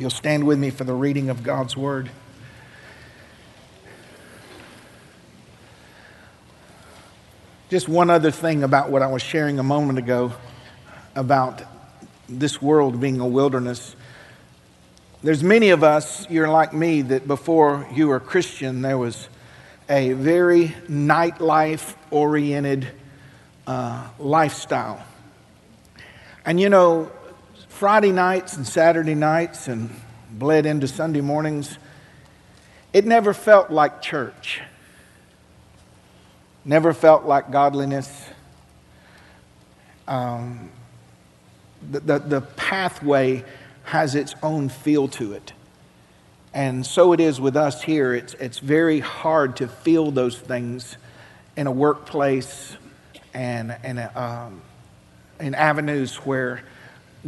You'll stand with me for the reading of God's Word. Just one other thing about what I was sharing a moment ago about this world being a wilderness. There's many of us, you're like me, that before you were Christian, there was a very nightlife oriented uh, lifestyle. And you know, Friday nights and Saturday nights and bled into Sunday mornings, it never felt like church. Never felt like godliness. Um, the, the, the pathway has its own feel to it. And so it is with us here. It's, it's very hard to feel those things in a workplace and, and um, in avenues where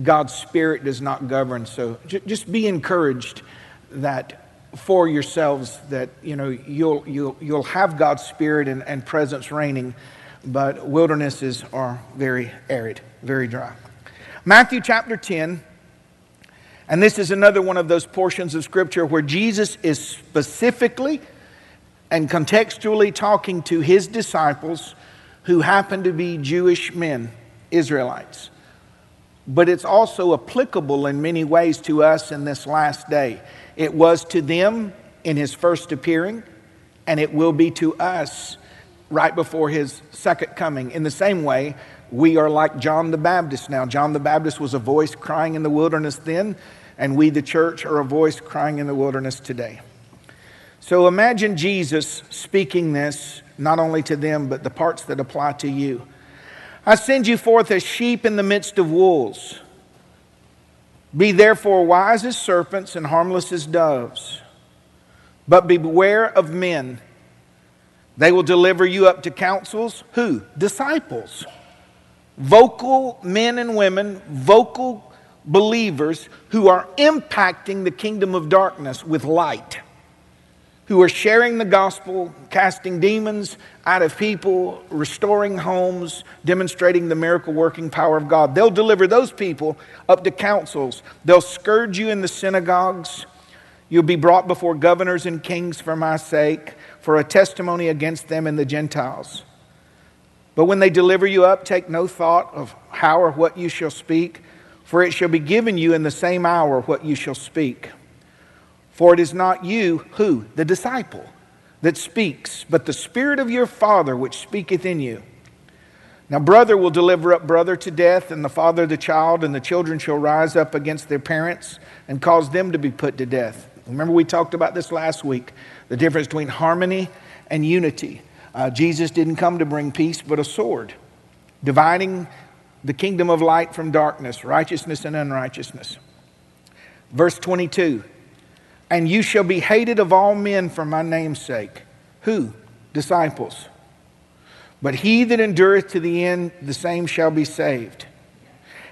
God's Spirit does not govern. So just be encouraged that for yourselves that you know you'll, you'll, you'll have God's Spirit and, and presence reigning, but wildernesses are very arid, very dry. Matthew chapter 10. And this is another one of those portions of Scripture where Jesus is specifically and contextually talking to his disciples who happen to be Jewish men, Israelites. But it's also applicable in many ways to us in this last day. It was to them in his first appearing, and it will be to us right before his second coming. In the same way, we are like John the Baptist now. John the Baptist was a voice crying in the wilderness then, and we, the church, are a voice crying in the wilderness today. So imagine Jesus speaking this not only to them, but the parts that apply to you. I send you forth as sheep in the midst of wolves. Be therefore wise as serpents and harmless as doves. But beware of men. They will deliver you up to councils. Who? Disciples vocal men and women, vocal believers who are impacting the kingdom of darkness with light, who are sharing the gospel, casting demons out of people, restoring homes, demonstrating the miracle working power of God. They'll deliver those people up to councils. They'll scourge you in the synagogues. You'll be brought before governors and kings for my sake, for a testimony against them and the Gentiles. But when they deliver you up, take no thought of how or what you shall speak, for it shall be given you in the same hour what you shall speak. For it is not you, who? The disciple, that speaks, but the Spirit of your Father which speaketh in you. Now, brother will deliver up brother to death, and the father the child, and the children shall rise up against their parents and cause them to be put to death. Remember, we talked about this last week the difference between harmony and unity. Uh, Jesus didn't come to bring peace, but a sword, dividing the kingdom of light from darkness, righteousness and unrighteousness. Verse 22 And you shall be hated of all men for my name's sake. Who? Disciples. But he that endureth to the end, the same shall be saved.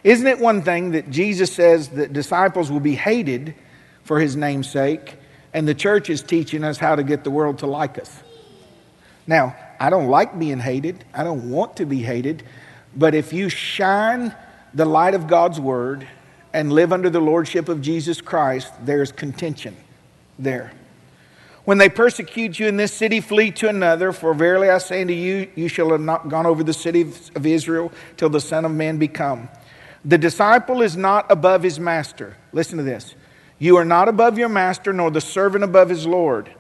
Isn't it one thing that Jesus says that disciples will be hated for his name's sake, and the church is teaching us how to get the world to like us? Now, I don't like being hated, I don't want to be hated, but if you shine the light of God's word and live under the lordship of Jesus Christ, there's contention there. When they persecute you in this city, flee to another, for verily I say unto you, you shall have not gone over the city of Israel till the Son of Man be come. The disciple is not above his master. Listen to this. You are not above your master, nor the servant above his Lord.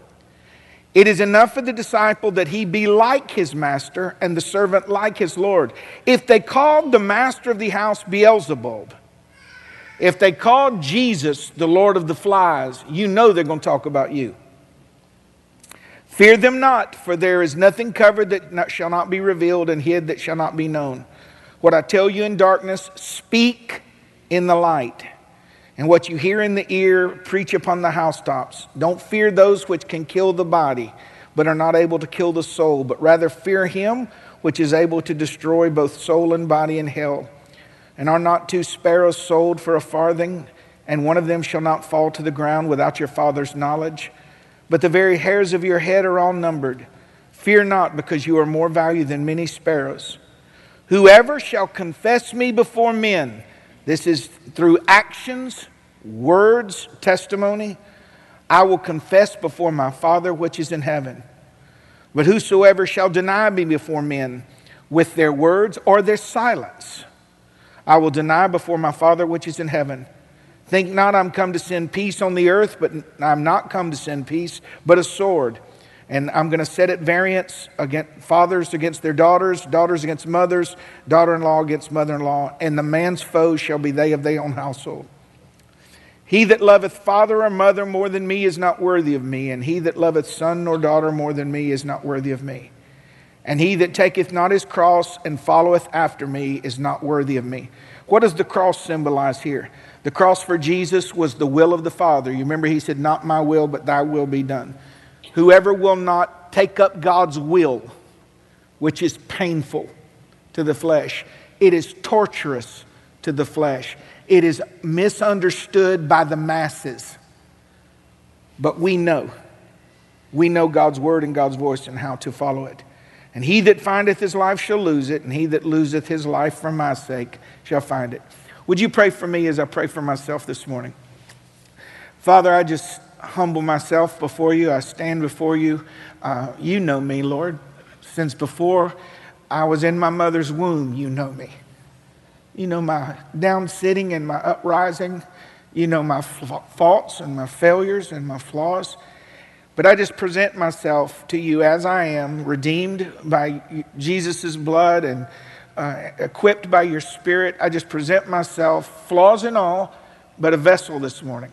It is enough for the disciple that he be like his master and the servant like his Lord. If they called the master of the house Beelzebub, if they called Jesus the Lord of the flies, you know they're going to talk about you. Fear them not, for there is nothing covered that shall not be revealed, and hid that shall not be known. What I tell you in darkness, speak in the light. And what you hear in the ear, preach upon the housetops. Don't fear those which can kill the body, but are not able to kill the soul, but rather fear him which is able to destroy both soul and body in hell. And are not two sparrows sold for a farthing, and one of them shall not fall to the ground without your Father's knowledge? But the very hairs of your head are all numbered. Fear not, because you are more valuable than many sparrows. Whoever shall confess me before men, this is through actions words, testimony, I will confess before my Father which is in heaven. But whosoever shall deny me before men with their words or their silence, I will deny before my Father which is in heaven. Think not I'm come to send peace on the earth, but I'm not come to send peace, but a sword. And I'm going to set at variance against fathers against their daughters, daughters against mothers, daughter in law against mother in law, and the man's foes shall be they of their own household. He that loveth father or mother more than me is not worthy of me, and he that loveth son or daughter more than me is not worthy of me. And he that taketh not his cross and followeth after me is not worthy of me. What does the cross symbolize here? The cross for Jesus was the will of the Father. You remember he said, Not my will, but thy will be done. Whoever will not take up God's will, which is painful to the flesh, it is torturous to the flesh, it is misunderstood by the masses. But we know. We know God's word and God's voice and how to follow it. And he that findeth his life shall lose it, and he that loseth his life for my sake shall find it. Would you pray for me as I pray for myself this morning? Father, I just humble myself before you. I stand before you. Uh, you know me, Lord. Since before I was in my mother's womb, you know me. You know my down sitting and my uprising. You know my faults and my failures and my flaws. But I just present myself to you as I am, redeemed by Jesus' blood and uh, equipped by your spirit. I just present myself, flaws and all, but a vessel this morning.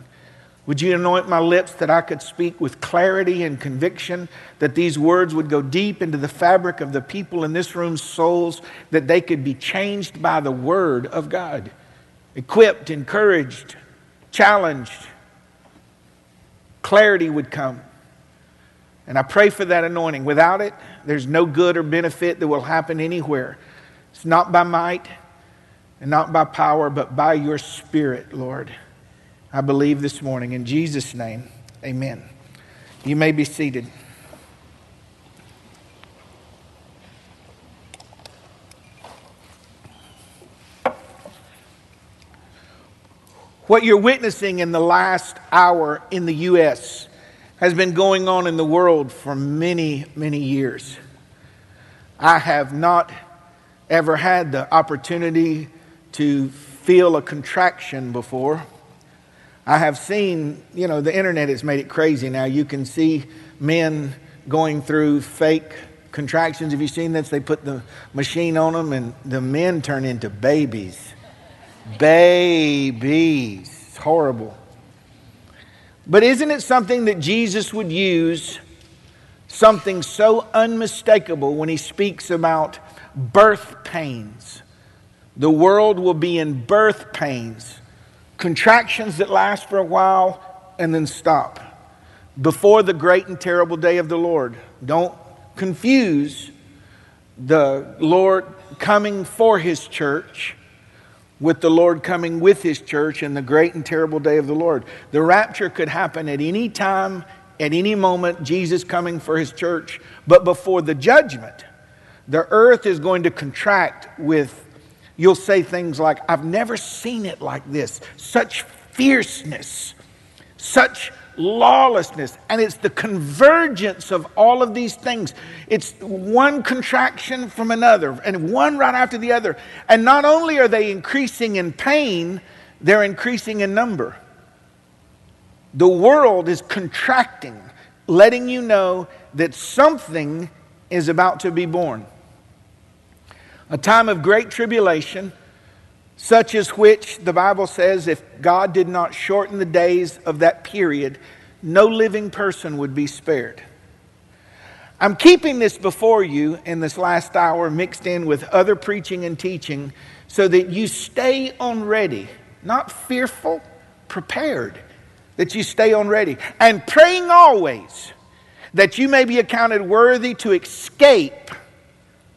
Would you anoint my lips that I could speak with clarity and conviction, that these words would go deep into the fabric of the people in this room's souls, that they could be changed by the word of God, equipped, encouraged, challenged. Clarity would come. And I pray for that anointing. Without it, there's no good or benefit that will happen anywhere. It's not by might and not by power, but by your Spirit, Lord. I believe this morning. In Jesus' name, amen. You may be seated. What you're witnessing in the last hour in the U.S has been going on in the world for many, many years. I have not ever had the opportunity to feel a contraction before. I have seen, you know, the internet has made it crazy now. You can see men going through fake contractions. Have you seen this? They put the machine on them and the men turn into babies. Babies. It's horrible. But isn't it something that Jesus would use something so unmistakable when he speaks about birth pains? The world will be in birth pains, contractions that last for a while and then stop before the great and terrible day of the Lord. Don't confuse the Lord coming for his church with the Lord coming with his church in the great and terrible day of the Lord. The rapture could happen at any time, at any moment, Jesus coming for his church. But before the judgment, the earth is going to contract with, you'll say things like, I've never seen it like this. Such fierceness, such lawlessness. And it's the convergence of all of these things. It's one contraction from another, and one right after the other. And not only are they increasing in pain, they're increasing in number. The world is contracting, letting you know that something is about to be born. A time of great tribulation, such as which the Bible says if God did not shorten the days of that period, no living person would be spared. I'm keeping this before you in this last hour, mixed in with other preaching and teaching, so that you stay on ready, not fearful, prepared, that you stay on ready, and praying always that you may be accounted worthy to escape,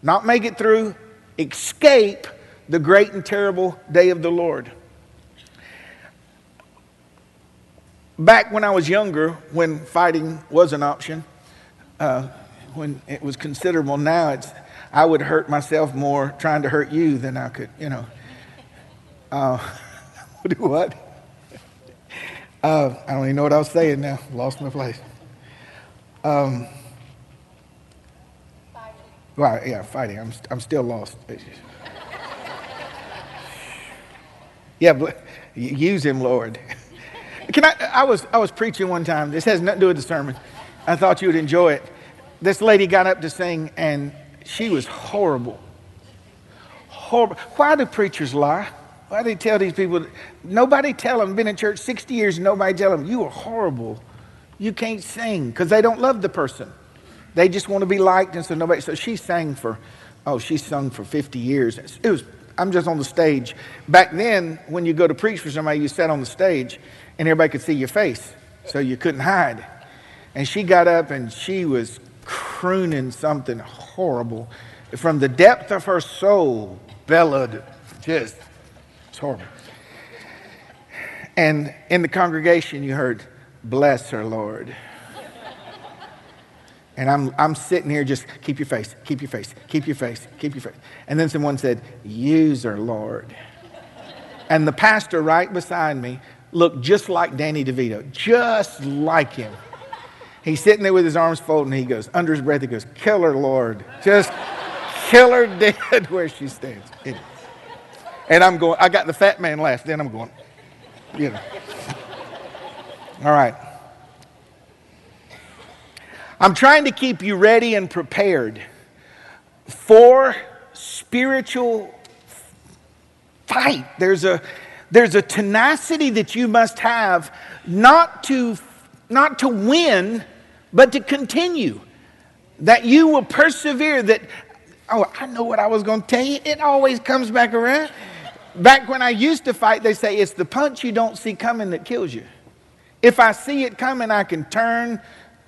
not make it through, escape the great and terrible day of the Lord. Back when I was younger, when fighting was an option, uh, when it was considerable, now it's I would hurt myself more trying to hurt you than I could, you know. Uh, do what? Uh, I don't even know what I was saying now. Lost my place. Um, fighting. Well, yeah, fighting. I'm, I'm still lost. Yeah, use him, Lord. Can I? I was I was preaching one time. This has nothing to do with the sermon. I thought you would enjoy it. This lady got up to sing, and she was horrible. Horrible. Why do preachers lie? Why do they tell these people? Nobody tell them. Been in church sixty years. and Nobody tell them you are horrible. You can't sing because they don't love the person. They just want to be liked, and so nobody. So she sang for, oh, she sung for fifty years. It was. I'm just on the stage. Back then, when you go to preach for somebody, you sat on the stage, and everybody could see your face, so you couldn't hide. And she got up and she was crooning something horrible. From the depth of her soul, bellowed, just, it's horrible. And in the congregation, you heard, Bless her, Lord. And I'm, I'm sitting here just, keep your face, keep your face, keep your face, keep your face. And then someone said, Use her, Lord. And the pastor right beside me looked just like Danny DeVito, just like him. He's sitting there with his arms folded and he goes, under his breath, he goes, Kill her, Lord. Just kill her dead where she stands. And I'm going, I got the fat man laugh. Then I'm going, you know. All right. I'm trying to keep you ready and prepared for spiritual fight. There's a there's a tenacity that you must have not to, not to win, but to continue. That you will persevere. That, oh, I know what I was going to tell you. It always comes back around. Back when I used to fight, they say it's the punch you don't see coming that kills you. If I see it coming, I can turn,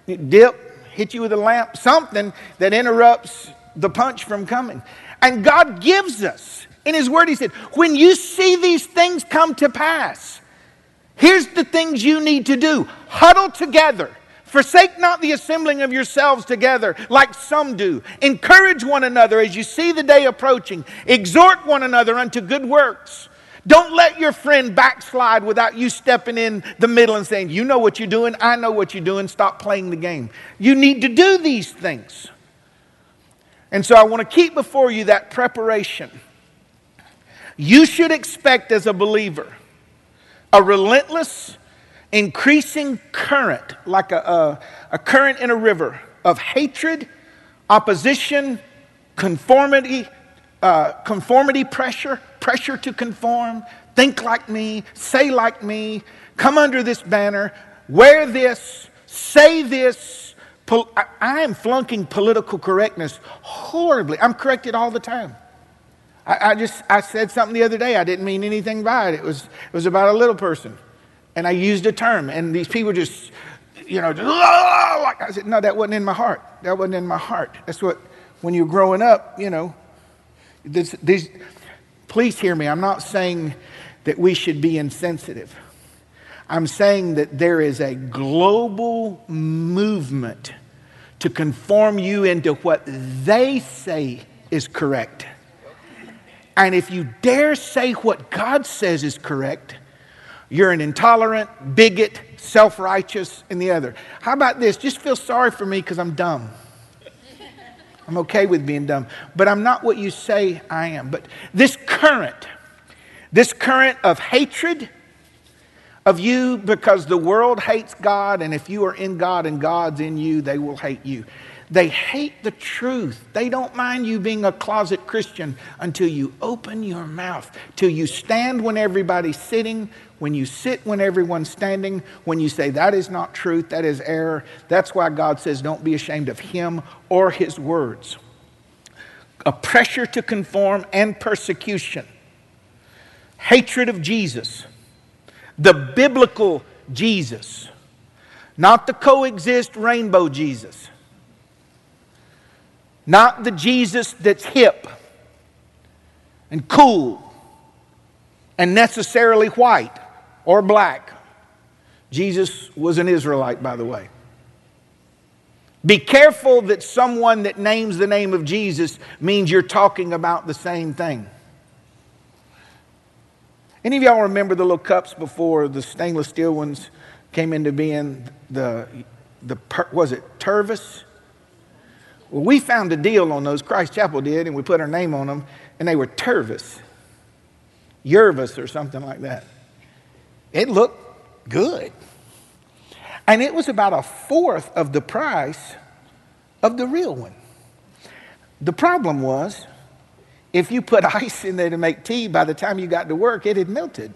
dip, hit you with a lamp, something that interrupts the punch from coming. And God gives us in His Word, He said, when you see these things come to pass, here's the things you need to do huddle together. Forsake not the assembling of yourselves together like some do. Encourage one another as you see the day approaching. Exhort one another unto good works. Don't let your friend backslide without you stepping in the middle and saying, You know what you're doing. I know what you're doing. Stop playing the game. You need to do these things. And so I want to keep before you that preparation you should expect as a believer a relentless, increasing current, like a, a, a current in a river of hatred, opposition, conformity, uh, conformity pressure, pressure to conform, think like me, say like me, come under this banner, wear this, say this. I am flunking political correctness horribly. I'm corrected all the time. I, I, just I said something the other day. I didn't mean anything by it. It was it was about a little person, and I used a term, and these people just you know just, like I said, no, that wasn't in my heart. That wasn't in my heart. That's what when you're growing up, you know. This, these, please hear me. I'm not saying that we should be insensitive. I'm saying that there is a global movement to conform you into what they say is correct. And if you dare say what God says is correct, you're an intolerant, bigot, self righteous, and the other. How about this? Just feel sorry for me because I'm dumb. I'm okay with being dumb, but I'm not what you say I am. But this current, this current of hatred of you because the world hates God, and if you are in God and God's in you, they will hate you. They hate the truth. They don't mind you being a closet Christian until you open your mouth, till you stand when everybody's sitting, when you sit when everyone's standing, when you say that is not truth, that is error. That's why God says don't be ashamed of Him or His words. A pressure to conform and persecution, hatred of Jesus, the biblical Jesus, not the coexist rainbow Jesus not the Jesus that's hip and cool and necessarily white or black. Jesus was an Israelite, by the way. Be careful that someone that names the name of Jesus means you're talking about the same thing. Any of y'all remember the little cups before the stainless steel ones came into being? The, the was it Tervis? Well, we found a deal on those. Christ Chapel did, and we put our name on them, and they were Tervis, Yervis, or something like that. It looked good. And it was about a fourth of the price of the real one. The problem was, if you put ice in there to make tea, by the time you got to work, it had melted.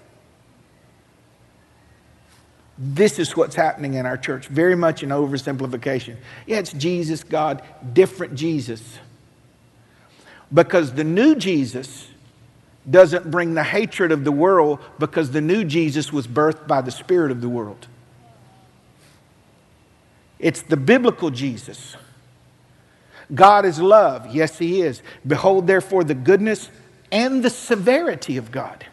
This is what's happening in our church. Very much an oversimplification. Yeah, it's Jesus, God, different Jesus. Because the new Jesus doesn't bring the hatred of the world because the new Jesus was birthed by the Spirit of the world. It's the biblical Jesus. God is love. Yes, He is. Behold, therefore, the goodness and the severity of God.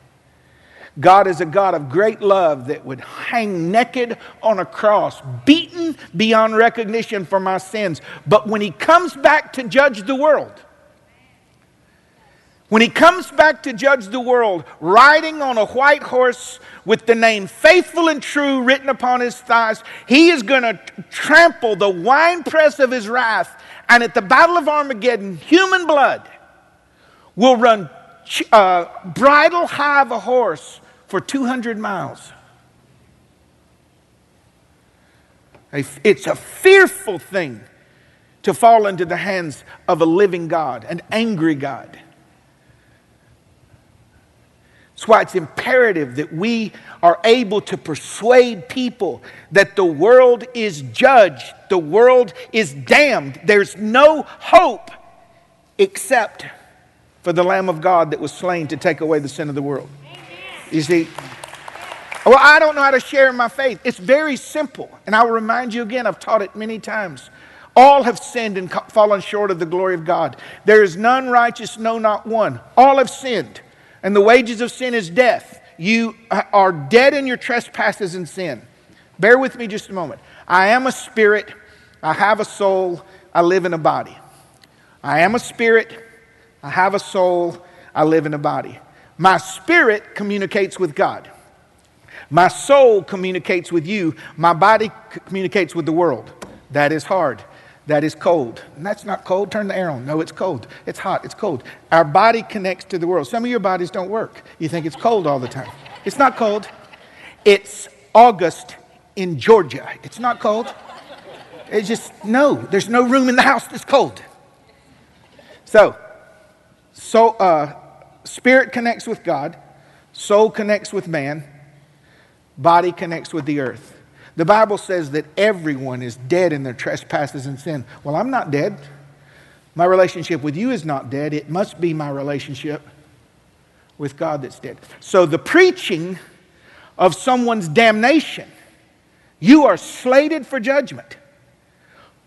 God is a God of great love that would hang naked on a cross, beaten beyond recognition for my sins. But when He comes back to judge the world, when he comes back to judge the world, riding on a white horse with the name faithful and true written upon his thighs, he is going to trample the winepress of his wrath. And at the Battle of Armageddon, human blood will run uh, bridle high of a horse for 200 miles. It's a fearful thing to fall into the hands of a living God, an angry God. That's why it's imperative that we are able to persuade people that the world is judged, the world is damned. There's no hope except for the Lamb of God that was slain to take away the sin of the world. You see? Well, I don't know how to share my faith. It's very simple. And I will remind you again, I've taught it many times. All have sinned and fallen short of the glory of God. There is none righteous, no, not one. All have sinned. And the wages of sin is death. You are dead in your trespasses and sin. Bear with me just a moment. I am a spirit. I have a soul. I live in a body. I am a spirit. I have a soul. I live in a body. My spirit communicates with God. My soul communicates with you. My body communicates with the world. That is hard that is cold. And that's not cold. Turn the air on. No, it's cold. It's hot. It's cold. Our body connects to the world. Some of your bodies don't work. You think it's cold all the time. It's not cold. It's August in Georgia. It's not cold. It's just, no, there's no room in the house that's cold. So, so uh, spirit connects with God, soul connects with man, body connects with the earth. The Bible says that everyone is dead in their trespasses and sin. Well, I'm not dead. My relationship with you is not dead. It must be my relationship with God that's dead. So the preaching of someone's damnation, you are slated for judgment,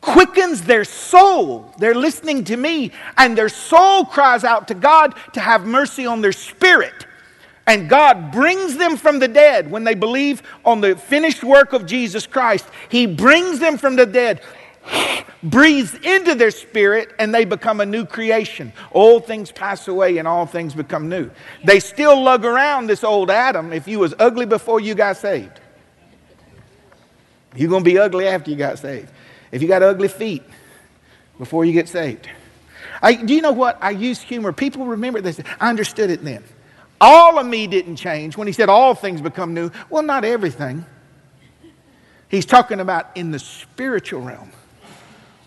quickens their soul. They're listening to me, and their soul cries out to God to have mercy on their spirit. And God brings them from the dead when they believe on the finished work of Jesus Christ. He brings them from the dead, breathes into their spirit, and they become a new creation. Old things pass away and all things become new. They still lug around this old Adam if you was ugly before you got saved. You're going to be ugly after you got saved. If you got ugly feet before you get saved. I, do you know what? I use humor. People remember this. I understood it then. All of me didn't change. When he said all things become new, well, not everything. He's talking about in the spiritual realm.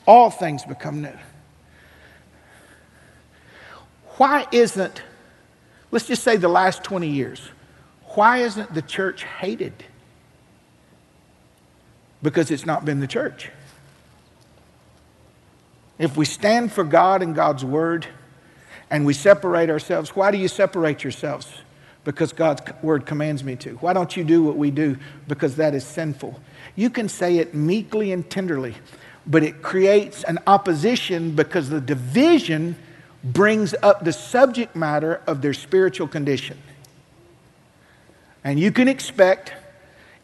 All things become new. Why isn't, let's just say the last 20 years, why isn't the church hated? Because it's not been the church. If we stand for God and God's word, and we separate ourselves. Why do you separate yourselves? Because God's word commands me to. Why don't you do what we do? Because that is sinful. You can say it meekly and tenderly, but it creates an opposition because the division brings up the subject matter of their spiritual condition. And you can expect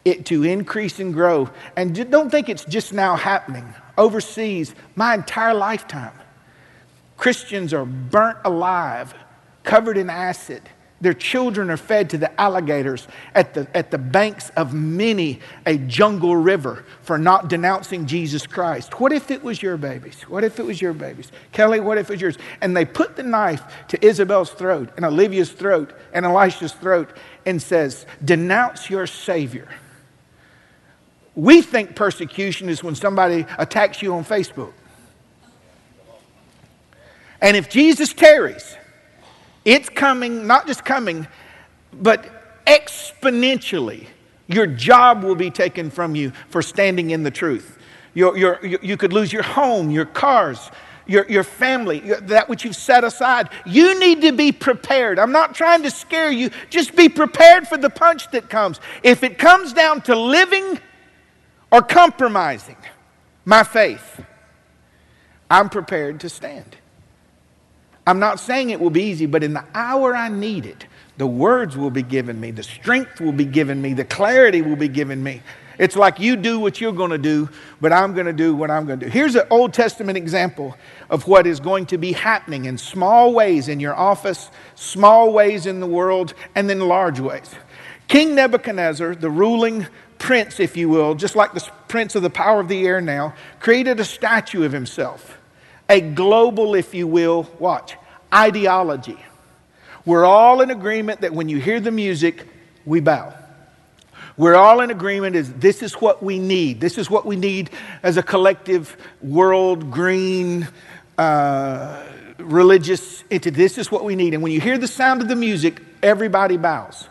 it to increase and grow. And don't think it's just now happening. Overseas, my entire lifetime, Christians are burnt alive, covered in acid, Their children are fed to the alligators at the, at the banks of many a jungle river for not denouncing Jesus Christ. What if it was your babies? What if it was your babies? Kelly, what if it was yours? And they put the knife to Isabel's throat and Olivia's throat and Elisha's throat and says, Denounce your Savior. We think persecution is when somebody attacks you on Facebook. And if Jesus tarries, it's coming, not just coming, but exponentially. Your job will be taken from you for standing in the truth. Your, your, you could lose your home, your cars, your, your family, that which you've set aside. You need to be prepared. I'm not trying to scare you. Just be prepared for the punch that comes. If it comes down to living or compromising my faith, I'm prepared to stand. I'm not saying it will be easy, but in the hour I need it, the words will be given me, the strength will be given me, the clarity will be given me. It's like you do what you're going to do, but I'm going to do what I'm going to do. Here's an Old Testament example of what is going to be happening in small ways in your office, small ways in the world, and then large ways. King Nebuchadnezzar, the ruling prince, if you will, just like the prince of the power of the air now, created a statue of himself a global, if you will, watch, ideology. We're all in agreement that when you hear the music, we bow. We're all in agreement is this is what we need. This is what we need as a collective world green uh, religious entity. This is what we need. And when you hear the sound of the music, everybody bows.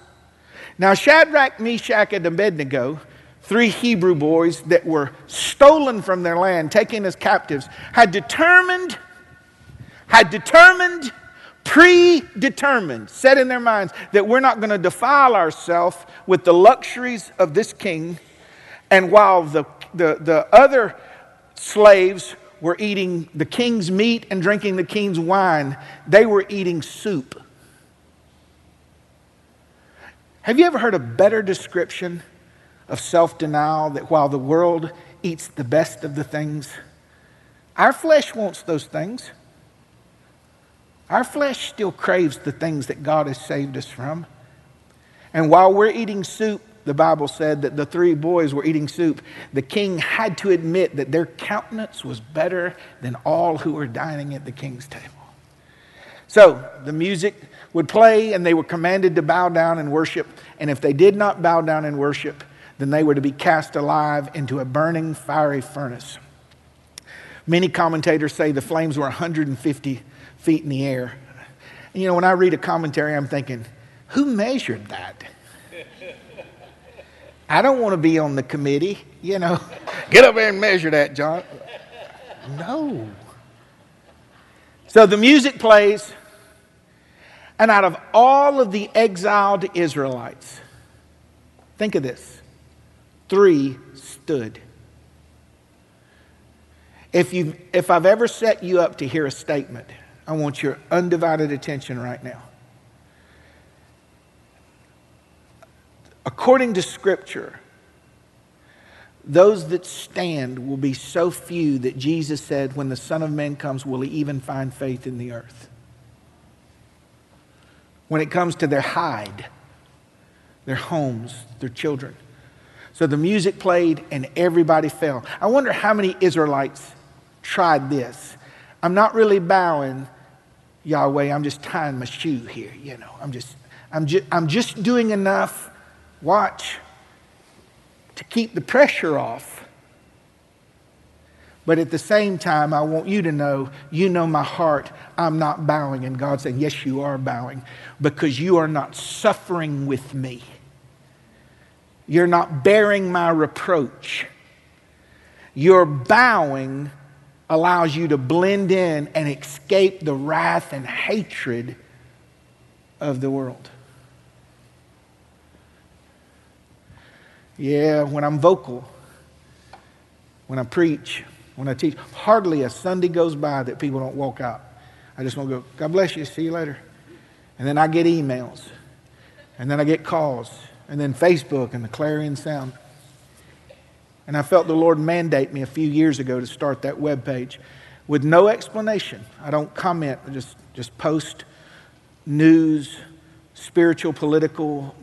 Now Shadrach, Meshach, and Abednego three Hebrew boys that were stolen from their land, taken as captives, had determined, had determined, predetermined, set in their minds that we're not going to defile ourselves with the luxuries of this king. And while the, the, the other slaves were eating the king's meat and drinking the king's wine, they were eating soup. Have you ever heard a better description of self denial that while the world eats the best of the things, our flesh wants those things. Our flesh still craves the things that God has saved us from. And while we're eating soup, the Bible said that the three boys were eating soup. The king had to admit that their countenance was better than all who were dining at the king's table. So the music would play, and they were commanded to bow down and worship. And if they did not bow down and worship, then they were to be cast alive into a burning fiery furnace. Many commentators say the flames were 150 feet in the air. And, you know, when I read a commentary, I'm thinking, who measured that? I don't want to be on the committee, you know. Get up there and measure that, John. No. So the music plays, and out of all of the exiled Israelites, think of this three stood. If, you if I've ever set you up to hear a statement, I want your undivided attention right now. According to Scripture, those that stand will be so few that Jesus said, When the Son of Man comes, will he even find faith in the earth? When it comes to their hide, their homes, their children. So the music played and everybody fell. I wonder how many Israelites tried this. I'm not really bowing, Yahweh. I'm just tying my shoe here. You know, I'm just, I'm just, I'm just doing enough. Watch to keep the pressure off. But at the same time, I want you to know, you know my heart, I'm not bowing. And God said, Yes, you are bowing because you are not suffering with me. You're not bearing my reproach. Your bowing allows you to blend in and escape the wrath and hatred of the world. Yeah, when I'm vocal, when I preach, when I teach, hardly a Sunday goes by that people don't walk out. I just want to go, God bless you, see you later. And then I get emails, and then I get calls, and then Facebook and the Clarion Sound. And I felt the Lord mandate me a few years ago to start that web page with no explanation. I don't comment, I just, just post news, spiritual, political,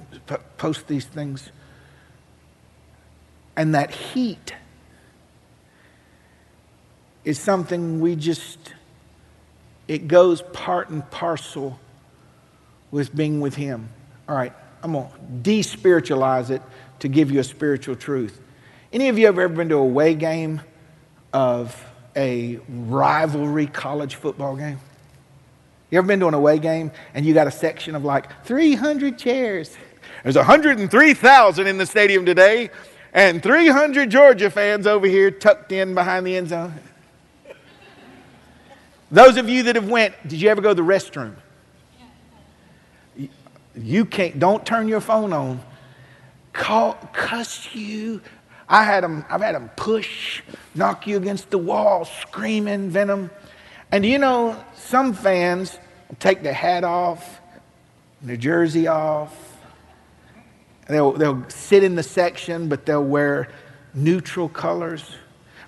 post these things. And that heat is something we just, it goes part and parcel with being with Him. All right, I'm going to de-spiritualize it to give you a spiritual truth. Any of you have ever been to a away game of a rivalry college football game? You ever been to an away game and you got a section of like 300 chairs? There's 103,000 in the stadium today and 300 Georgia fans over here tucked in behind the end zone. Those of you that have went, did you ever go to the restroom? You can't, don't turn your phone on. Call, cuss you. I had them, I've had them push, knock you against the wall, screaming venom. And you know, some fans take their hat off, their jersey off. They'll, they'll sit in the section, but they'll wear neutral colors.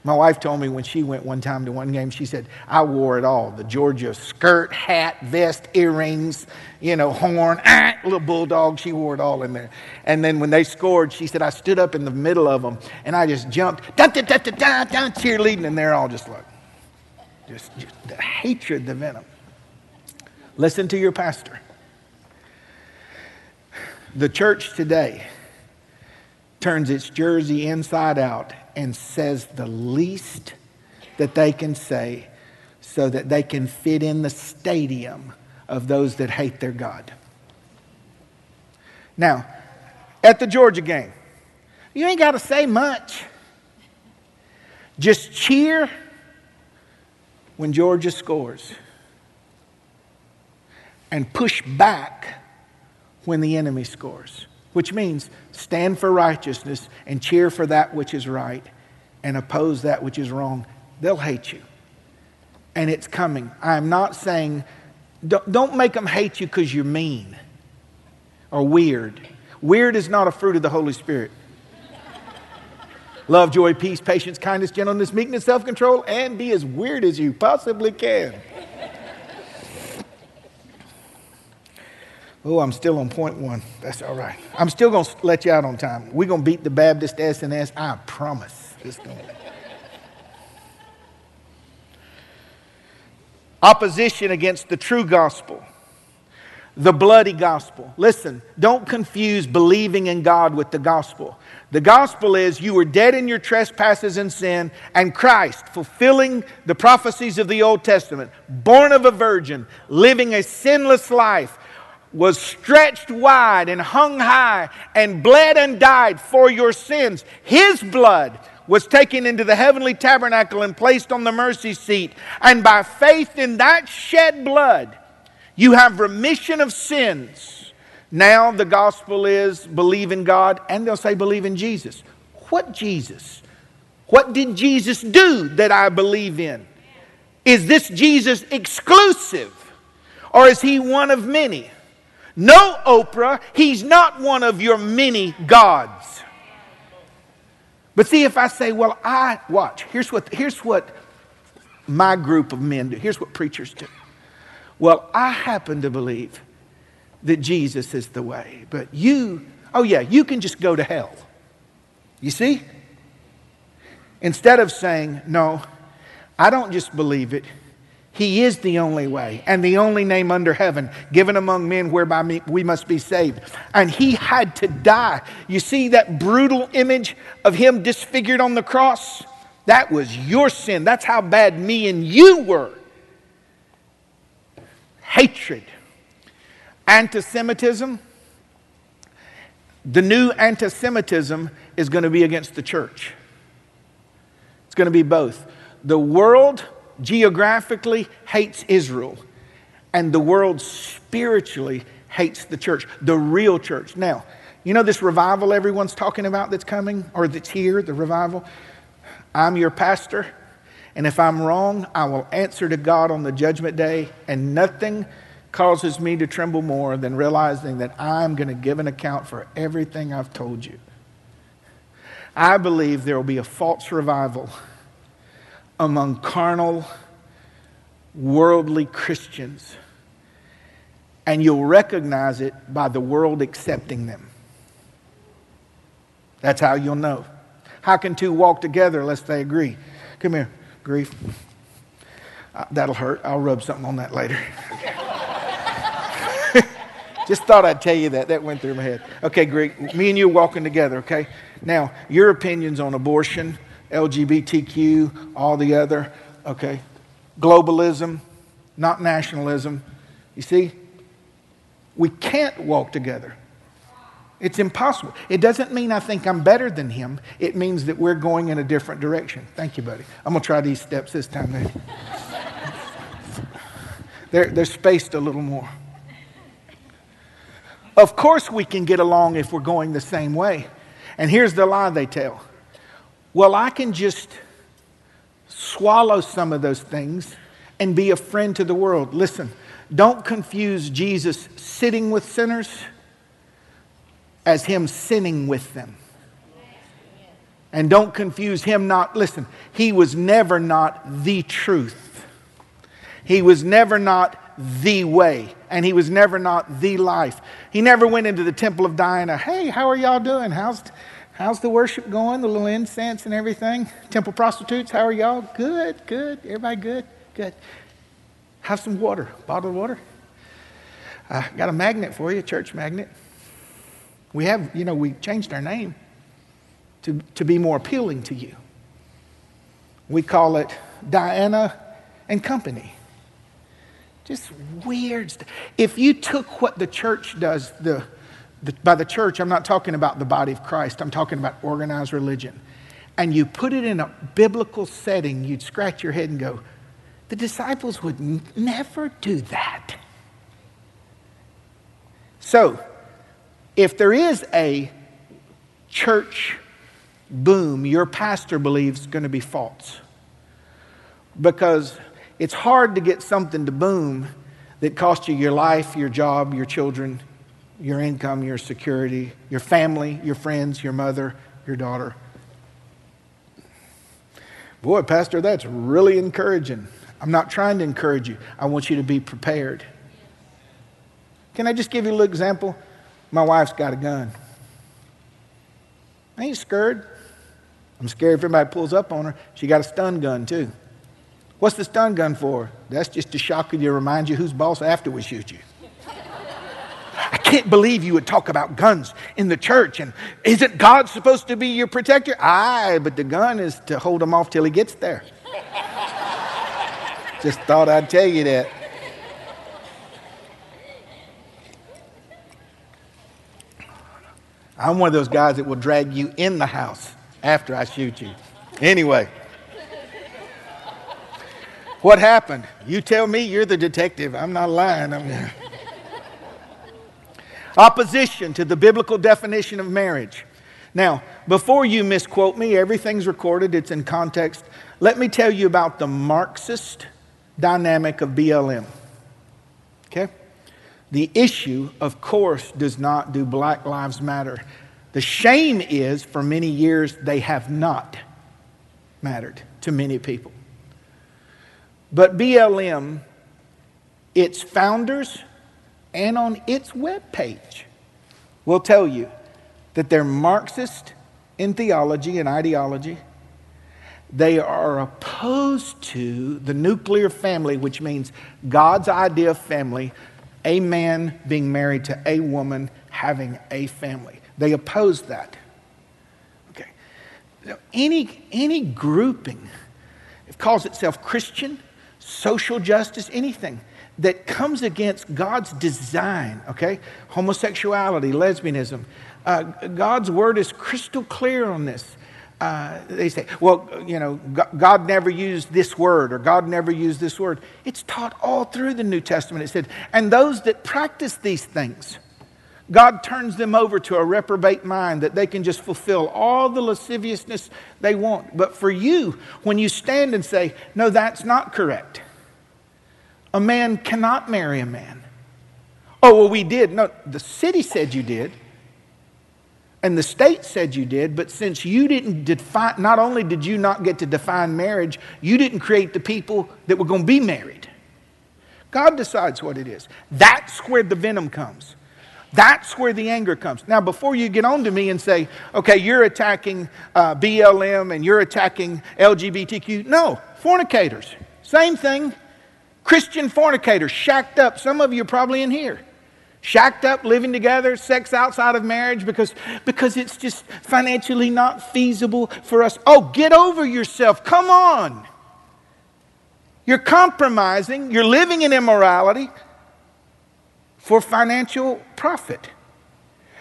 My wife told me when she went one time to one game, she said, I wore it all the Georgia skirt, hat, vest, earrings, you know, horn, ah, little bulldog. She wore it all in there. And then when they scored, she said, I stood up in the middle of them and I just jumped, da, da, da, da, da, cheerleading, and they're all just like, just, just the hatred, the venom. Listen to your pastor. The church today turns its jersey inside out and says the least that they can say so that they can fit in the stadium of those that hate their God. Now, at the Georgia game, you ain't got to say much. Just cheer when Georgia scores and push back when the enemy scores which means stand for righteousness and cheer for that which is right and oppose that which is wrong, they'll hate you. And it's coming. I'm not saying, don't, don't make them hate you because you're mean or weird. Weird is not a fruit of the Holy Spirit. Love, joy, peace, patience, kindness, gentleness, meekness, self control, and be as weird as you possibly can. Oh, I'm still on point one. That's all right. I'm still going to let you out on time. We're going to beat the Baptist S and S. I promise. It's going to. Opposition against the true gospel, the bloody gospel. Listen, don't confuse believing in God with the gospel. The gospel is you were dead in your trespasses and sin, and Christ, fulfilling the prophecies of the Old Testament, born of a virgin, living a sinless life, was stretched wide and hung high and bled and died for your sins. His blood was taken into the heavenly tabernacle and placed on the mercy seat. And by faith in that shed blood, you have remission of sins. Now the gospel is believe in God, and they'll say believe in Jesus. What Jesus? What did Jesus do that I believe in? Is this Jesus exclusive? Or is he one of many? No, Oprah, he's not one of your many gods. But see, if I say, well, I, watch, here's what, here's what my group of men do, here's what preachers do. Well, I happen to believe that Jesus is the way, but you, oh yeah, you can just go to hell. You see? Instead of saying, no, I don't just believe it, he is the only way and the only name under heaven given among men whereby we must be saved. And he had to die. You see that brutal image of him disfigured on the cross? That was your sin. That's how bad me and you were. Hatred, anti Semitism. The new anti Semitism is going to be against the church. It's going to be both. The world geographically hates Israel, and the world spiritually hates the church, the real church. Now, you know this revival everyone's talking about that's coming or that's here, the revival? I'm your pastor, and if I'm wrong, I will answer to God on the judgment day, and nothing causes me to tremble more than realizing that I'm going to give an account for everything I've told you. I believe there will be a false revival among carnal, worldly Christians. and you'll recognize it by the world accepting them. That's how you'll know. How can two walk together unless they agree? Come here, grief. Uh, that'll hurt. I'll rub something on that later. Just thought I'd tell you that. That went through my head. Okay, Greg, me and you walking together, okay? Now, your opinions on abortion, LGBTQ, all the other, okay? Globalism, not nationalism. You see? We can't walk together. It's impossible. It doesn't mean I think I'm better than him. It means that we're going in a different direction. Thank you, buddy. I'm going to try these steps this time. they're, they're spaced a little more. Of course, we can get along if we're going the same way. And here's the lie they tell well, I can just swallow some of those things and be a friend to the world. Listen, don't confuse Jesus sitting with sinners as him sinning with them. And don't confuse him not, listen, he was never not the truth. He was never not the way, and he was never not the life. He never went into the temple of Diana. Hey, how are y'all doing? How's, how's the worship going? The little incense and everything? Temple prostitutes, how are y'all? Good, good. Everybody good? Good. Have some water, bottle of water. I got a magnet for you, church magnet. We have, you know, we changed our name to, to be more appealing to you. We call it Diana and Company. Just weird stuff. If you took what the church does, the, the, by the church, I'm not talking about the body of Christ, I'm talking about organized religion, and you put it in a biblical setting, you'd scratch your head and go, the disciples would n- never do that. So, if there is a church boom, your pastor believes is going to be false. Because it's hard to get something to boom that costs you your life, your job, your children, your income, your security, your family, your friends, your mother, your daughter. Boy, Pastor, that's really encouraging. I'm not trying to encourage you. I want you to be prepared. Can I just give you a little example? My wife's got a gun. I ain't scared. I'm scared if anybody pulls up on her. She got a stun gun, too. What's the stun gun for? That's just to shock you to remind you who's boss after we shoot you. Can't believe you would talk about guns in the church. And isn't God supposed to be your protector? Aye, but the gun is to hold him off till he gets there. Just thought I'd tell you that. I'm one of those guys that will drag you in the house after I shoot you. Anyway. What happened? You tell me you're the detective. I'm not lying. I'm... Opposition to the biblical definition of marriage. Now, before you misquote me, everything's recorded, it's in context. Let me tell you about the Marxist dynamic of BLM. Okay? The issue, of course, does not do Black Lives Matter. The shame is, for many years, they have not mattered to many people. But BLM, its founders, and on its webpage will tell you that they're Marxist in theology and ideology. They are opposed to the nuclear family, which means God's idea of family, a man being married to a woman having a family. They oppose that. Okay. Any, any grouping, it calls itself Christian, social justice, anything that comes against God's design, okay? Homosexuality, lesbianism. Uh, God's word is crystal clear on this. Uh, they say, well, you know, God never used this word or God never used this word. It's taught all through the New Testament. It said, and those that practice these things, God turns them over to a reprobate mind that they can just fulfill all the lasciviousness they want. But for you, when you stand and say, no, that's not correct, a man cannot marry a man. Oh, well, we did. No, the city said you did. And the state said you did, but since you didn't define, not only did you not get to define marriage, you didn't create the people that were going to be married. God decides what it is. That's where the venom comes. That's where the anger comes. Now, before you get on to me and say, okay, you're attacking uh, BLM and you're attacking LGBTQ, no, fornicators, same thing. Christian fornicators, shacked up. Some of you are probably in here. Shacked up, living together, sex outside of marriage because, because it's just financially not feasible for us. Oh, get over yourself. Come on. You're compromising, you're living in immorality for financial profit.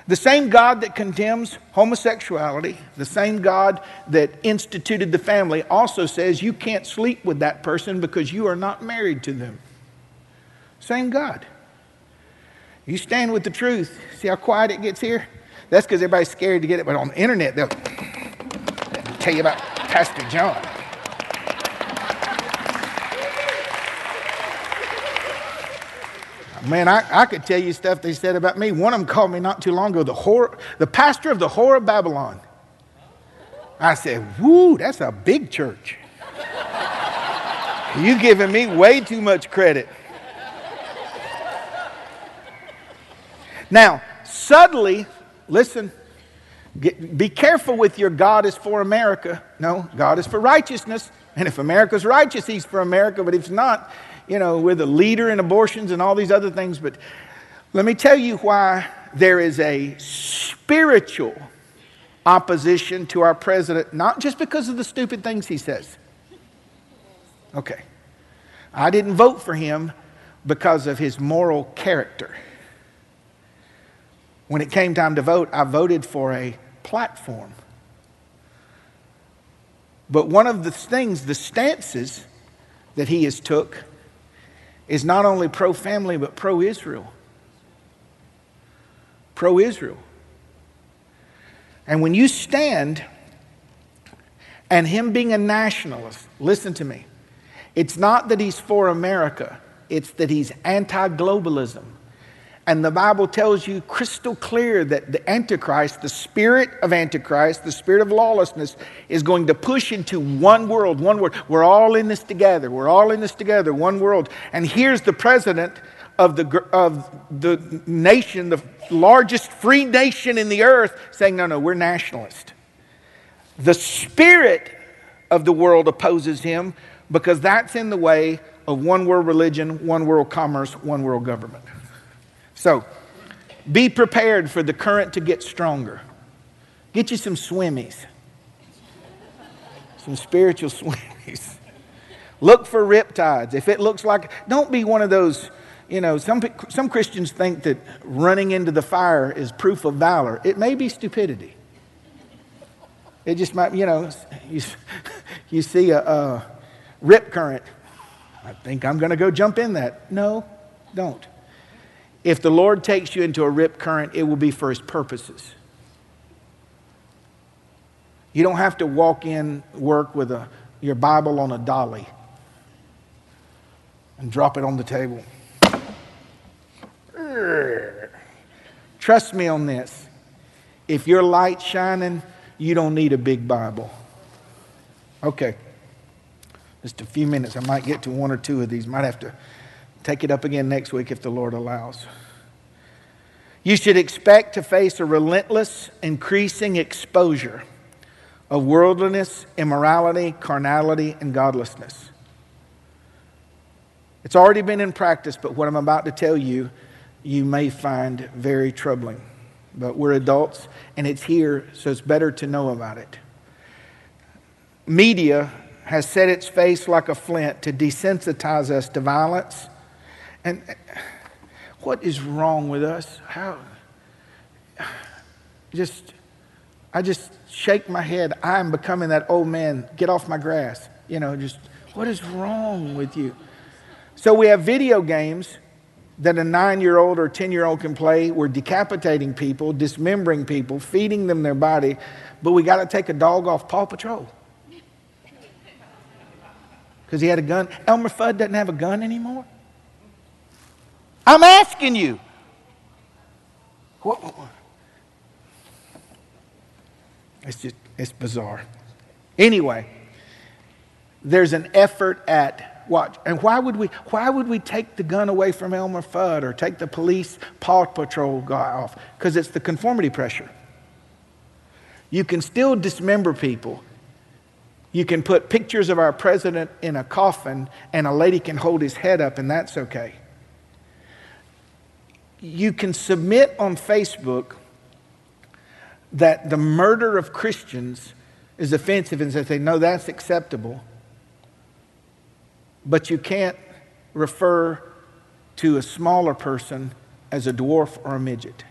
The same God that condemns homosexuality, the same God that instituted the family, also says you can't sleep with that person because you are not married to them. Same God. You stand with the truth. See how quiet it gets here? That's because everybody's scared to get it, but on the internet, they'll tell you about Pastor John. Man, I, I could tell you stuff they said about me. One of them called me not too long ago the, whore, the pastor of the whore of Babylon. I said, Woo, that's a big church. you giving me way too much credit. Now, subtly, listen, get, be careful with your God is for America. No, God is for righteousness. And if America's righteous, He's for America. But if not, you know, we're the leader in abortions and all these other things. But let me tell you why there is a spiritual opposition to our president, not just because of the stupid things he says. Okay. I didn't vote for him because of his moral character. When it came time to vote, I voted for a platform. But one of the things, the stances that he has took is not only pro family, but pro Israel. Pro Israel. And when you stand, and him being a nationalist, listen to me, it's not that he's for America, it's that he's anti globalism. And the Bible tells you crystal clear that the Antichrist, the spirit of Antichrist, the spirit of lawlessness, is going to push into one world, one world. We're all in this together. We're all in this together, one world. And here's the president of the, of the nation, the largest free nation in the earth, saying, no, no, we're nationalist. The spirit of the world opposes him because that's in the way of one world religion, one world commerce, one world government. So be prepared for the current to get stronger. Get you some swimmies, some spiritual swimmies. Look for riptides. If it looks like, don't be one of those, you know, some, some Christians think that running into the fire is proof of valor. It may be stupidity. It just might, you know, you, you see a, a rip current. I think I'm going to go jump in that. No, don't. If the Lord takes you into a rip current, it will be for his purposes. You don't have to walk in work with a, your Bible on a dolly and drop it on the table. Trust me on this. If your light's shining, you don't need a big Bible. Okay. Just a few minutes. I might get to one or two of these. Might have to Take it up again next week if the Lord allows. You should expect to face a relentless, increasing exposure of worldliness, immorality, carnality, and godlessness. It's already been in practice, but what I'm about to tell you, you may find very troubling. But we're adults, and it's here, so it's better to know about it. Media has set its face like a flint to desensitize us to violence and uh, what is wrong with us? How? Just, I just shake my head. I'm becoming that old man. Get off my grass. You know, just, what is wrong with you? So we have video games that a nine year old or 10 year old can play. We're decapitating people, dismembering people, feeding them their body, but we got to take a dog off Paw Patrol. Because he had a gun. Elmer Fudd doesn't have a gun anymore. I'm asking you. What, It's just, it's bizarre. Anyway, there's an effort at watch. And why would we, why would we take the gun away from Elmer Fudd or take the police Paw Patrol guy off? Because it's the conformity pressure. You can still dismember people. You can put pictures of our president in a coffin and a lady can hold his head up, and that's okay. You can submit on Facebook that the murder of Christians is offensive and say, no, that's acceptable. But you can't refer to a smaller person as a dwarf or a midget.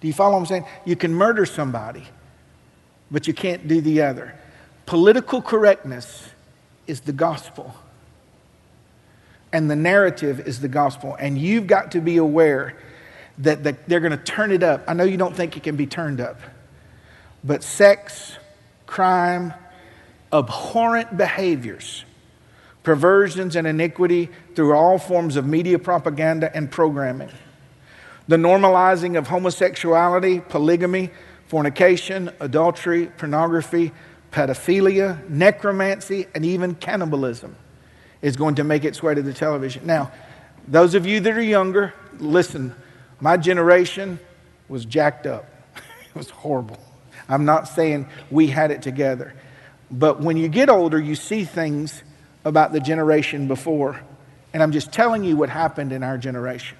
Do you follow what I'm saying? You can murder somebody, but you can't do the other. Political correctness is the gospel, and the narrative is the gospel. And you've got to be aware that the, they're going to turn it up. I know you don't think it can be turned up, but sex, crime, abhorrent behaviors, perversions, and iniquity through all forms of media propaganda and programming, the normalizing of homosexuality, polygamy, fornication, adultery, pornography, pedophilia, necromancy, and even cannibalism is going to make its way to the television. Now, those of you that are younger, listen my generation was jacked up. it was horrible. I'm not saying we had it together. But when you get older, you see things about the generation before. And I'm just telling you what happened in our generation.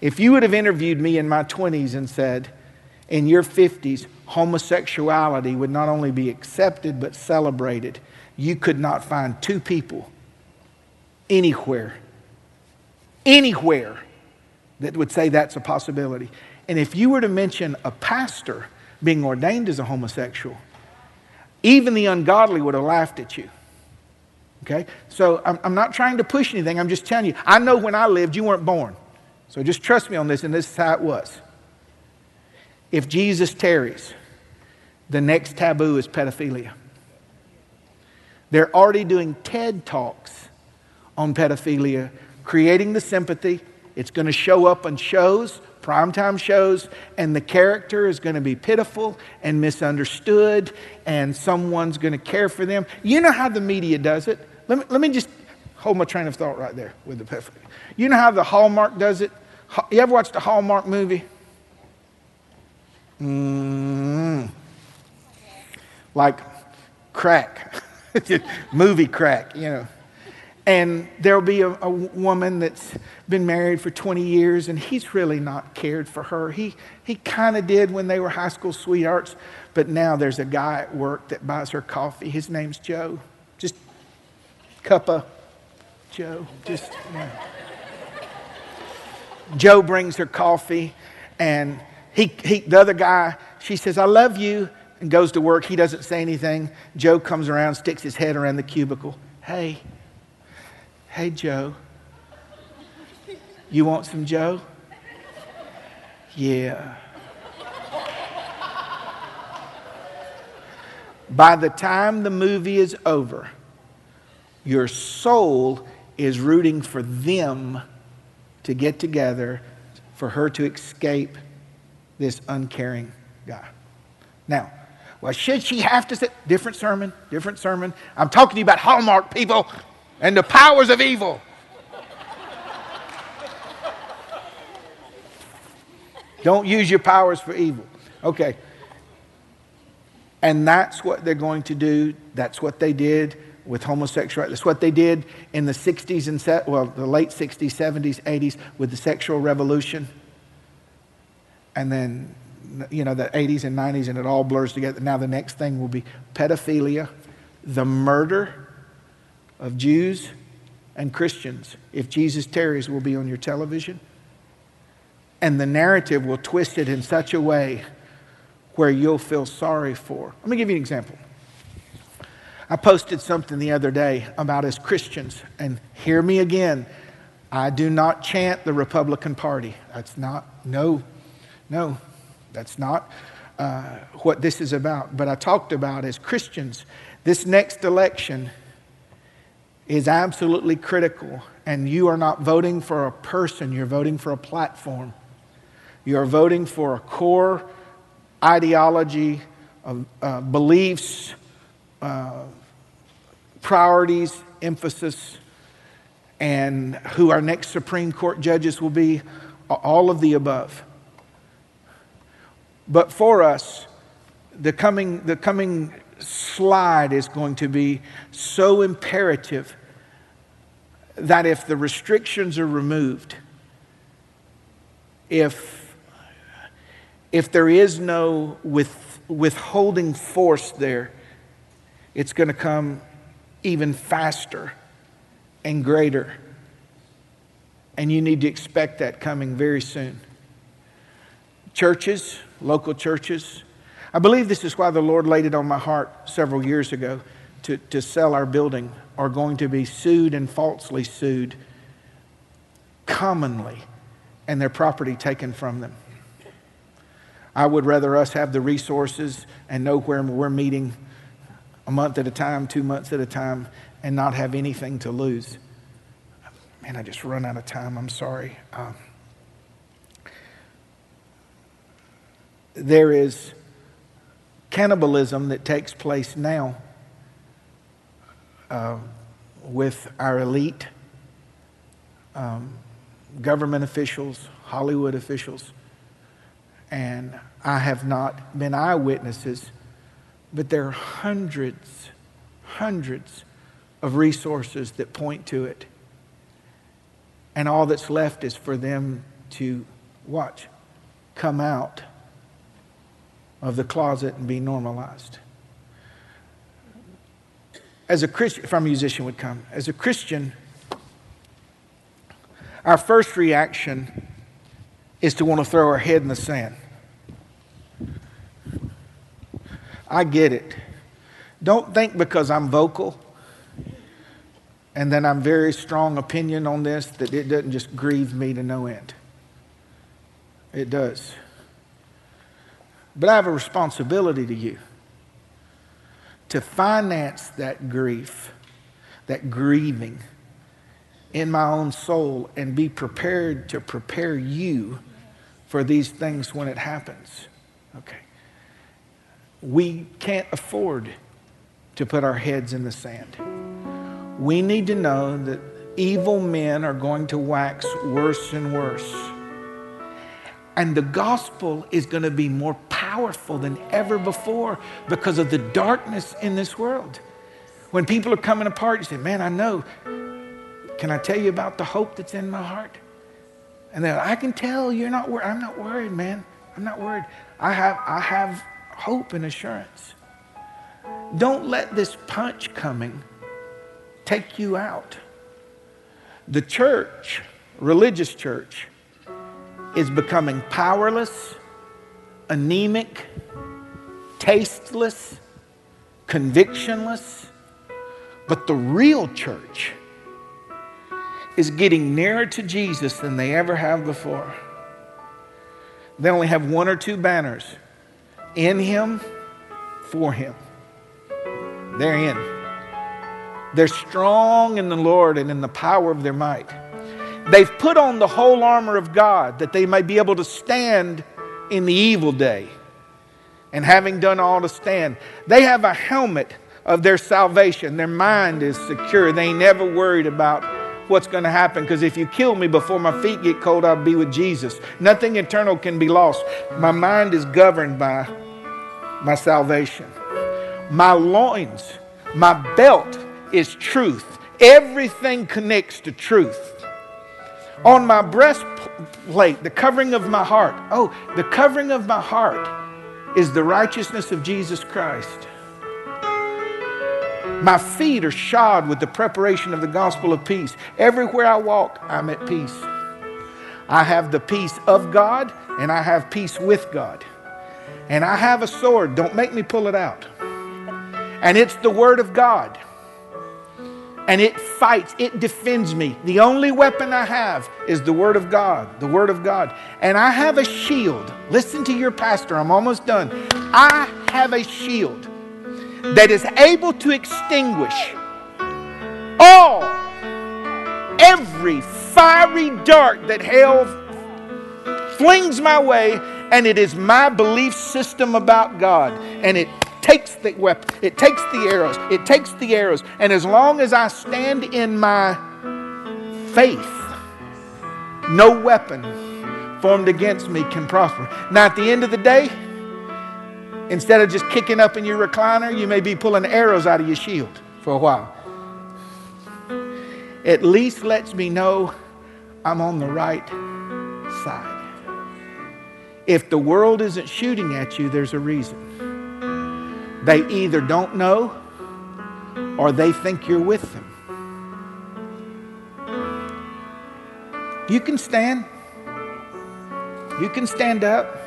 If you would have interviewed me in my 20s and said, in your 50s, homosexuality would not only be accepted but celebrated, you could not find two people anywhere, anywhere that would say that's a possibility. And if you were to mention a pastor being ordained as a homosexual, even the ungodly would have laughed at you. Okay? So I'm, I'm, not trying to push anything. I'm just telling you. I know when I lived, you weren't born. So just trust me on this, and this is how it was. If Jesus tarries, the next taboo is pedophilia. They're already doing TED Talks on pedophilia, creating the sympathy, it's going to show up on shows, primetime shows, and the character is going to be pitiful and misunderstood, and someone's going to care for them. You know how the media does it. Let me, let me just hold my train of thought right there with the perfect. You know how the Hallmark does it? You ever watched a Hallmark movie? Mm, like crack, movie crack, you know. And there'll be a, a, woman that's been married for 20 years, and he's really not cared for her. He, he kind of did when they were high school sweethearts, but now there's a guy at work that buys her coffee. His name's Joe. Just cup of Joe. Just, yeah. Joe brings her coffee, and he, he, the other guy, she says, I love you, and goes to work. He doesn't say anything. Joe comes around, sticks his head around the cubicle. Hey, Hey, Joe. You want some Joe? Yeah. By the time the movie is over, your soul is rooting for them to get together, for her to escape this uncaring guy. Now, well, should she have to say, different sermon, different sermon? I'm talking to you about Hallmark people and the powers of evil. Don't use your powers for evil. Okay. And that's what they're going to do. That's what they did with homosexuality. That's what they did in the 60s and, well, the late 60s, 70s, 80s with the sexual revolution. And then, you know, the 80s and 90s, and it all blurs together. Now the next thing will be pedophilia, the murder of Jews and Christians. If Jesus tarries, will be on your television. And the narrative will twist it in such a way where you'll feel sorry for. Let me give you an example. I posted something the other day about as Christians, and hear me again. I do not chant the Republican Party. That's not, no, no, that's not uh, what this is about. But I talked about as Christians, this next election is absolutely critical. And you are not voting for a person, you're voting for a platform. You're voting for a core ideology, of uh, beliefs, uh, priorities, emphasis, and who our next Supreme Court judges will be, all of the above. But for us, the coming, the coming slide is going to be so imperative that if the restrictions are removed, if, if there is no with, withholding force there, it's going to come even faster and greater. And you need to expect that coming very soon. Churches, local churches, I believe this is why the Lord laid it on my heart several years ago to, to sell our building, are going to be sued and falsely sued commonly and their property taken from them. I would rather us have the resources and know where we're meeting a month at a time, two months at a time, and not have anything to lose. Man, I just run out of time. I'm sorry. Um, there is cannibalism that takes place now uh, with our elite um, government officials, Hollywood officials, and I have not been eyewitnesses, but there are hundreds, hundreds of resources that point to it. And all that's left is for them to watch, come out of the closet and be normalized. As a Christian, if our musician would come, as a Christian, our first reaction is to want to throw our head in the sand. I get it. Don't think because I'm vocal and then I'm very strong opinion on this that it doesn't just grieve me to no end. It does. But I have a responsibility to you to finance that grief, that grieving in my own soul, and be prepared to prepare you for these things when it happens. Okay. We can't afford to put our heads in the sand. We need to know that evil men are going to wax worse and worse. And the gospel is going to be more powerful than ever before because of the darkness in this world. When people are coming apart, you say, Man, I know. Can I tell you about the hope that's in my heart? And then I can tell you're not worried. I'm not worried, man. I'm not worried. I have, I have hope and assurance. Don't let this punch coming take you out. The church, religious church, is becoming powerless, anemic, tasteless, convictionless. But the real church is getting nearer to Jesus than they ever have before. They only have one or two banners in Him, for Him. They're in. They're strong in the Lord and in the power of their might. They've put on the whole armor of God that they may be able to stand in the evil day. And having done all to stand, they have a helmet of their salvation. Their mind is secure. They ain't never worried about what's going to happen because if you kill me before my feet get cold, I'll be with Jesus. Nothing eternal can be lost. My mind is governed by my salvation. My loins, my belt is truth. Everything connects to truth. On my breastplate, the covering of my heart. Oh, the covering of my heart is the righteousness of Jesus Christ. My feet are shod with the preparation of the gospel of peace. Everywhere I walk, I'm at peace. I have the peace of God and I have peace with God. And I have a sword. Don't make me pull it out. And it's the Word of God and it fights, it defends me. The only weapon I have is the Word of God, the Word of God. And I have a shield. Listen to your pastor, I'm almost done. I have a shield that is able to extinguish all, every fiery dart that hell flings my way, and it is my belief system about God. And it takes the weapon, it takes the arrows, it takes the arrows. And as long as I stand in my faith, no weapon formed against me can prosper. Now, at the end of the day, instead of just kicking up in your recliner, you may be pulling arrows out of your shield for a while. At least lets me know I'm on the right side. If the world isn't shooting at you, there's a reason. They either don't know or they think you're with them. You can stand. You can stand up,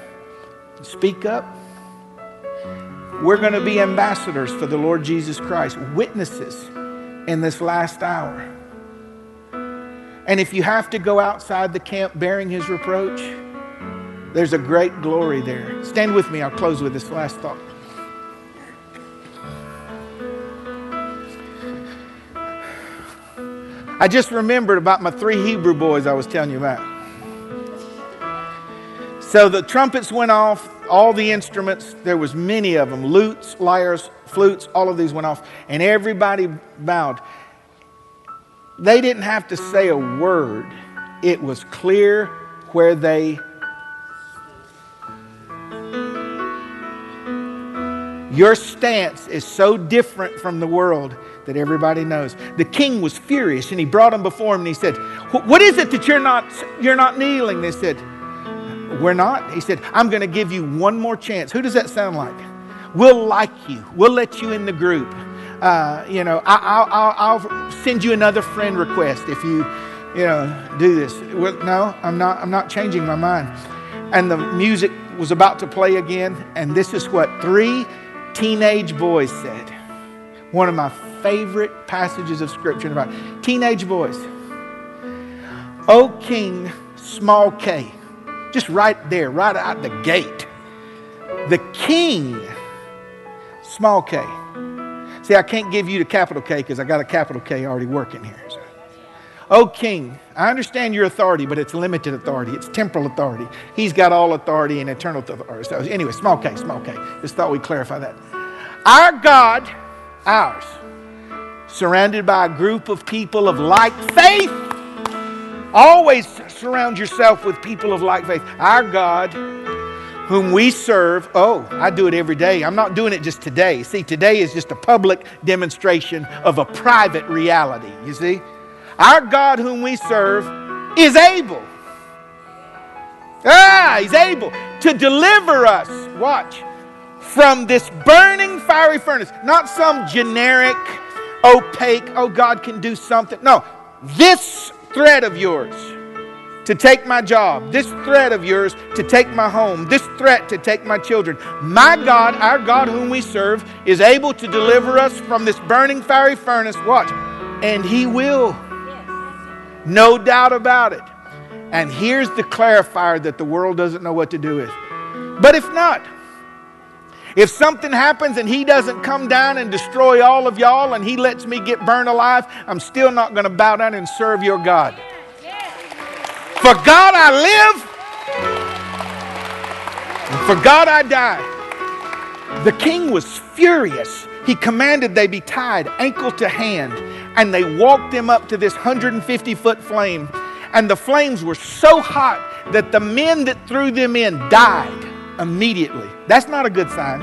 speak up. We're going to be ambassadors for the Lord Jesus Christ, witnesses in this last hour. And if you have to go outside the camp bearing his reproach, there's a great glory there. Stand with me. I'll close with this last thought. I just remembered about my three Hebrew boys I was telling you about. So the trumpets went off, all the instruments, there was many of them, lutes, lyres, flutes, all of these went off, and everybody bowed. They didn't have to say a word. It was clear where they Your stance is so different from the world that everybody knows. The king was furious and he brought them before him and he said, What is it that you're not, you're not kneeling? They said, We're not. He said, I'm going to give you one more chance. Who does that sound like? We'll like you, we'll let you in the group. Uh, you know, I, will send you another friend request if you, you know, do this. Well, no, I'm not. I'm not changing my mind. And the music was about to play again, and this is what three teenage boys said. One of my favorite passages of scripture about teenage boys. O King, small k. Just right there, right out the gate. The king, small k. See, I can't give you the capital K because I got a capital K already working here. So. O king, I understand your authority, but it's limited authority. It's temporal authority. He's got all authority and eternal authority. So, anyway, small k, small k. Just thought we'd clarify that. Our God, ours, surrounded by a group of people of like faith. Always surround yourself with people of like faith. Our God, whom we serve, oh, I do it every day. I'm not doing it just today. See, today is just a public demonstration of a private reality. You see? Our God, whom we serve, is able. Ah, He's able to deliver us. Watch from this burning fiery furnace, not some generic, opaque, oh, God can do something. No, this threat of yours to take my job, this threat of yours to take my home, this threat to take my children. My God, our God whom we serve, is able to deliver us from this burning fiery furnace. Watch. And He will. No doubt about it. And here's the clarifier that the world doesn't know what to do with. But if not, if something happens and he doesn't come down and destroy all of y'all and he lets me get burned alive, I'm still not going to bow down and serve your God. For God I live, and for God I die. The king was furious. He commanded they be tied ankle to hand, and they walked them up to this 150 foot flame. And the flames were so hot that the men that threw them in died immediately. That's not a good sign.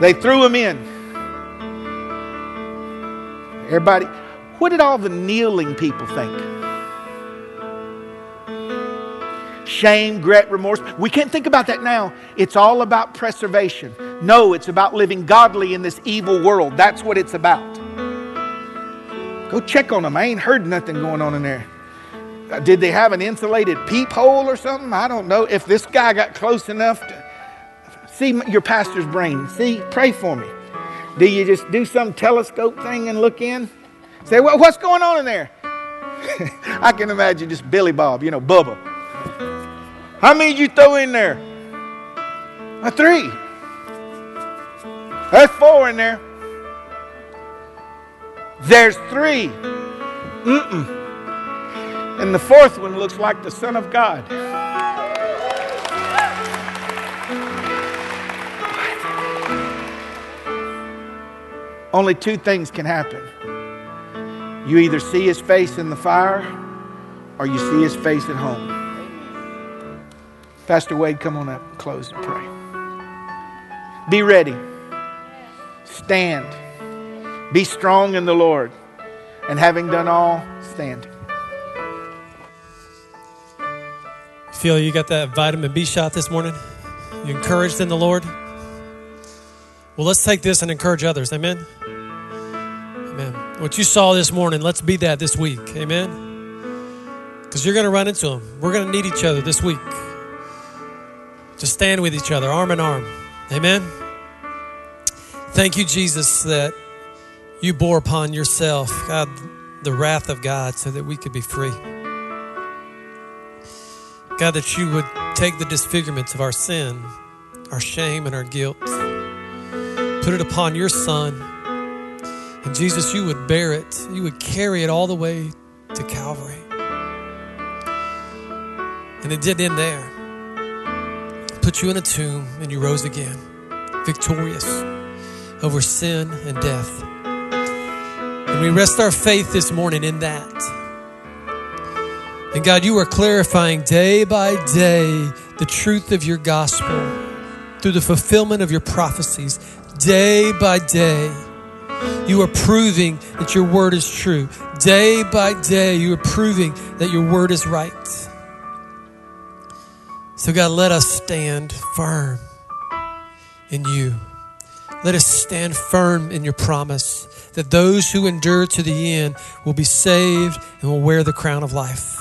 They threw him in. Everybody, what did all the kneeling people think? Shame, regret, remorse. We can't think about that now. It's all about preservation. No, it's about living godly in this evil world. That's what it's about. Go check on them. I ain't heard nothing going on in there. Did they have an insulated peephole or something? I don't know. If this guy got close enough to see your pastor's brain, see, pray for me. Do you just do some telescope thing and look in? Say, well, what's going on in there? I can imagine just Billy Bob, you know, Bubba. How many you throw in there? A three. There's four in there. There's three. Mm-mm. And the fourth one looks like the Son of God. only two things can happen. You either see his face in the fire or you see his face at home. Pastor Wade, come on up, close and pray. Be ready. Stand. Be strong in the Lord. And having done all, stand. Feel you got that vitamin B shot this morning? You encouraged in the Lord? Well, let's take this and encourage others. Amen. Amen. What you saw this morning, let's be that this week. Amen. Because you're going to run into them. We're going to need each other this week. To stand with each other, arm in arm. Amen. Thank you, Jesus, that you bore upon yourself, God, the wrath of God so that we could be free. God, that you would take the disfigurements of our sin, our shame, and our guilt, put it upon your Son. And Jesus, you would bear it, you would carry it all the way to Calvary. And it did end there. Put you in a tomb, and you rose again, victorious over sin and death. And we rest our faith this morning in that. And God, you are clarifying day by day the truth of your gospel through the fulfillment of your prophecies. Day by day, you are proving that your word is true. Day by day, you are proving that your word is right. So, God, let us stand firm in you. Let us stand firm in your promise that those who endure to the end will be saved and will wear the crown of life.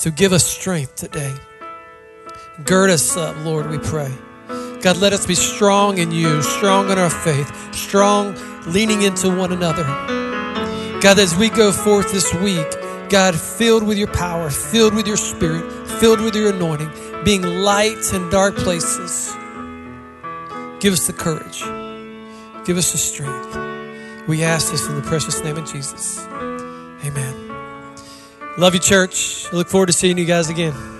So give us strength today. Gird us up, Lord, we pray. God, let us be strong in you, strong in our faith, strong leaning into one another. God, as we go forth this week, God, filled with your power, filled with your spirit, filled with your anointing, being light in dark places. Give us the courage. Give us the strength. We ask this in the precious name of Jesus. Amen. Love you, church. I look forward to seeing you guys again.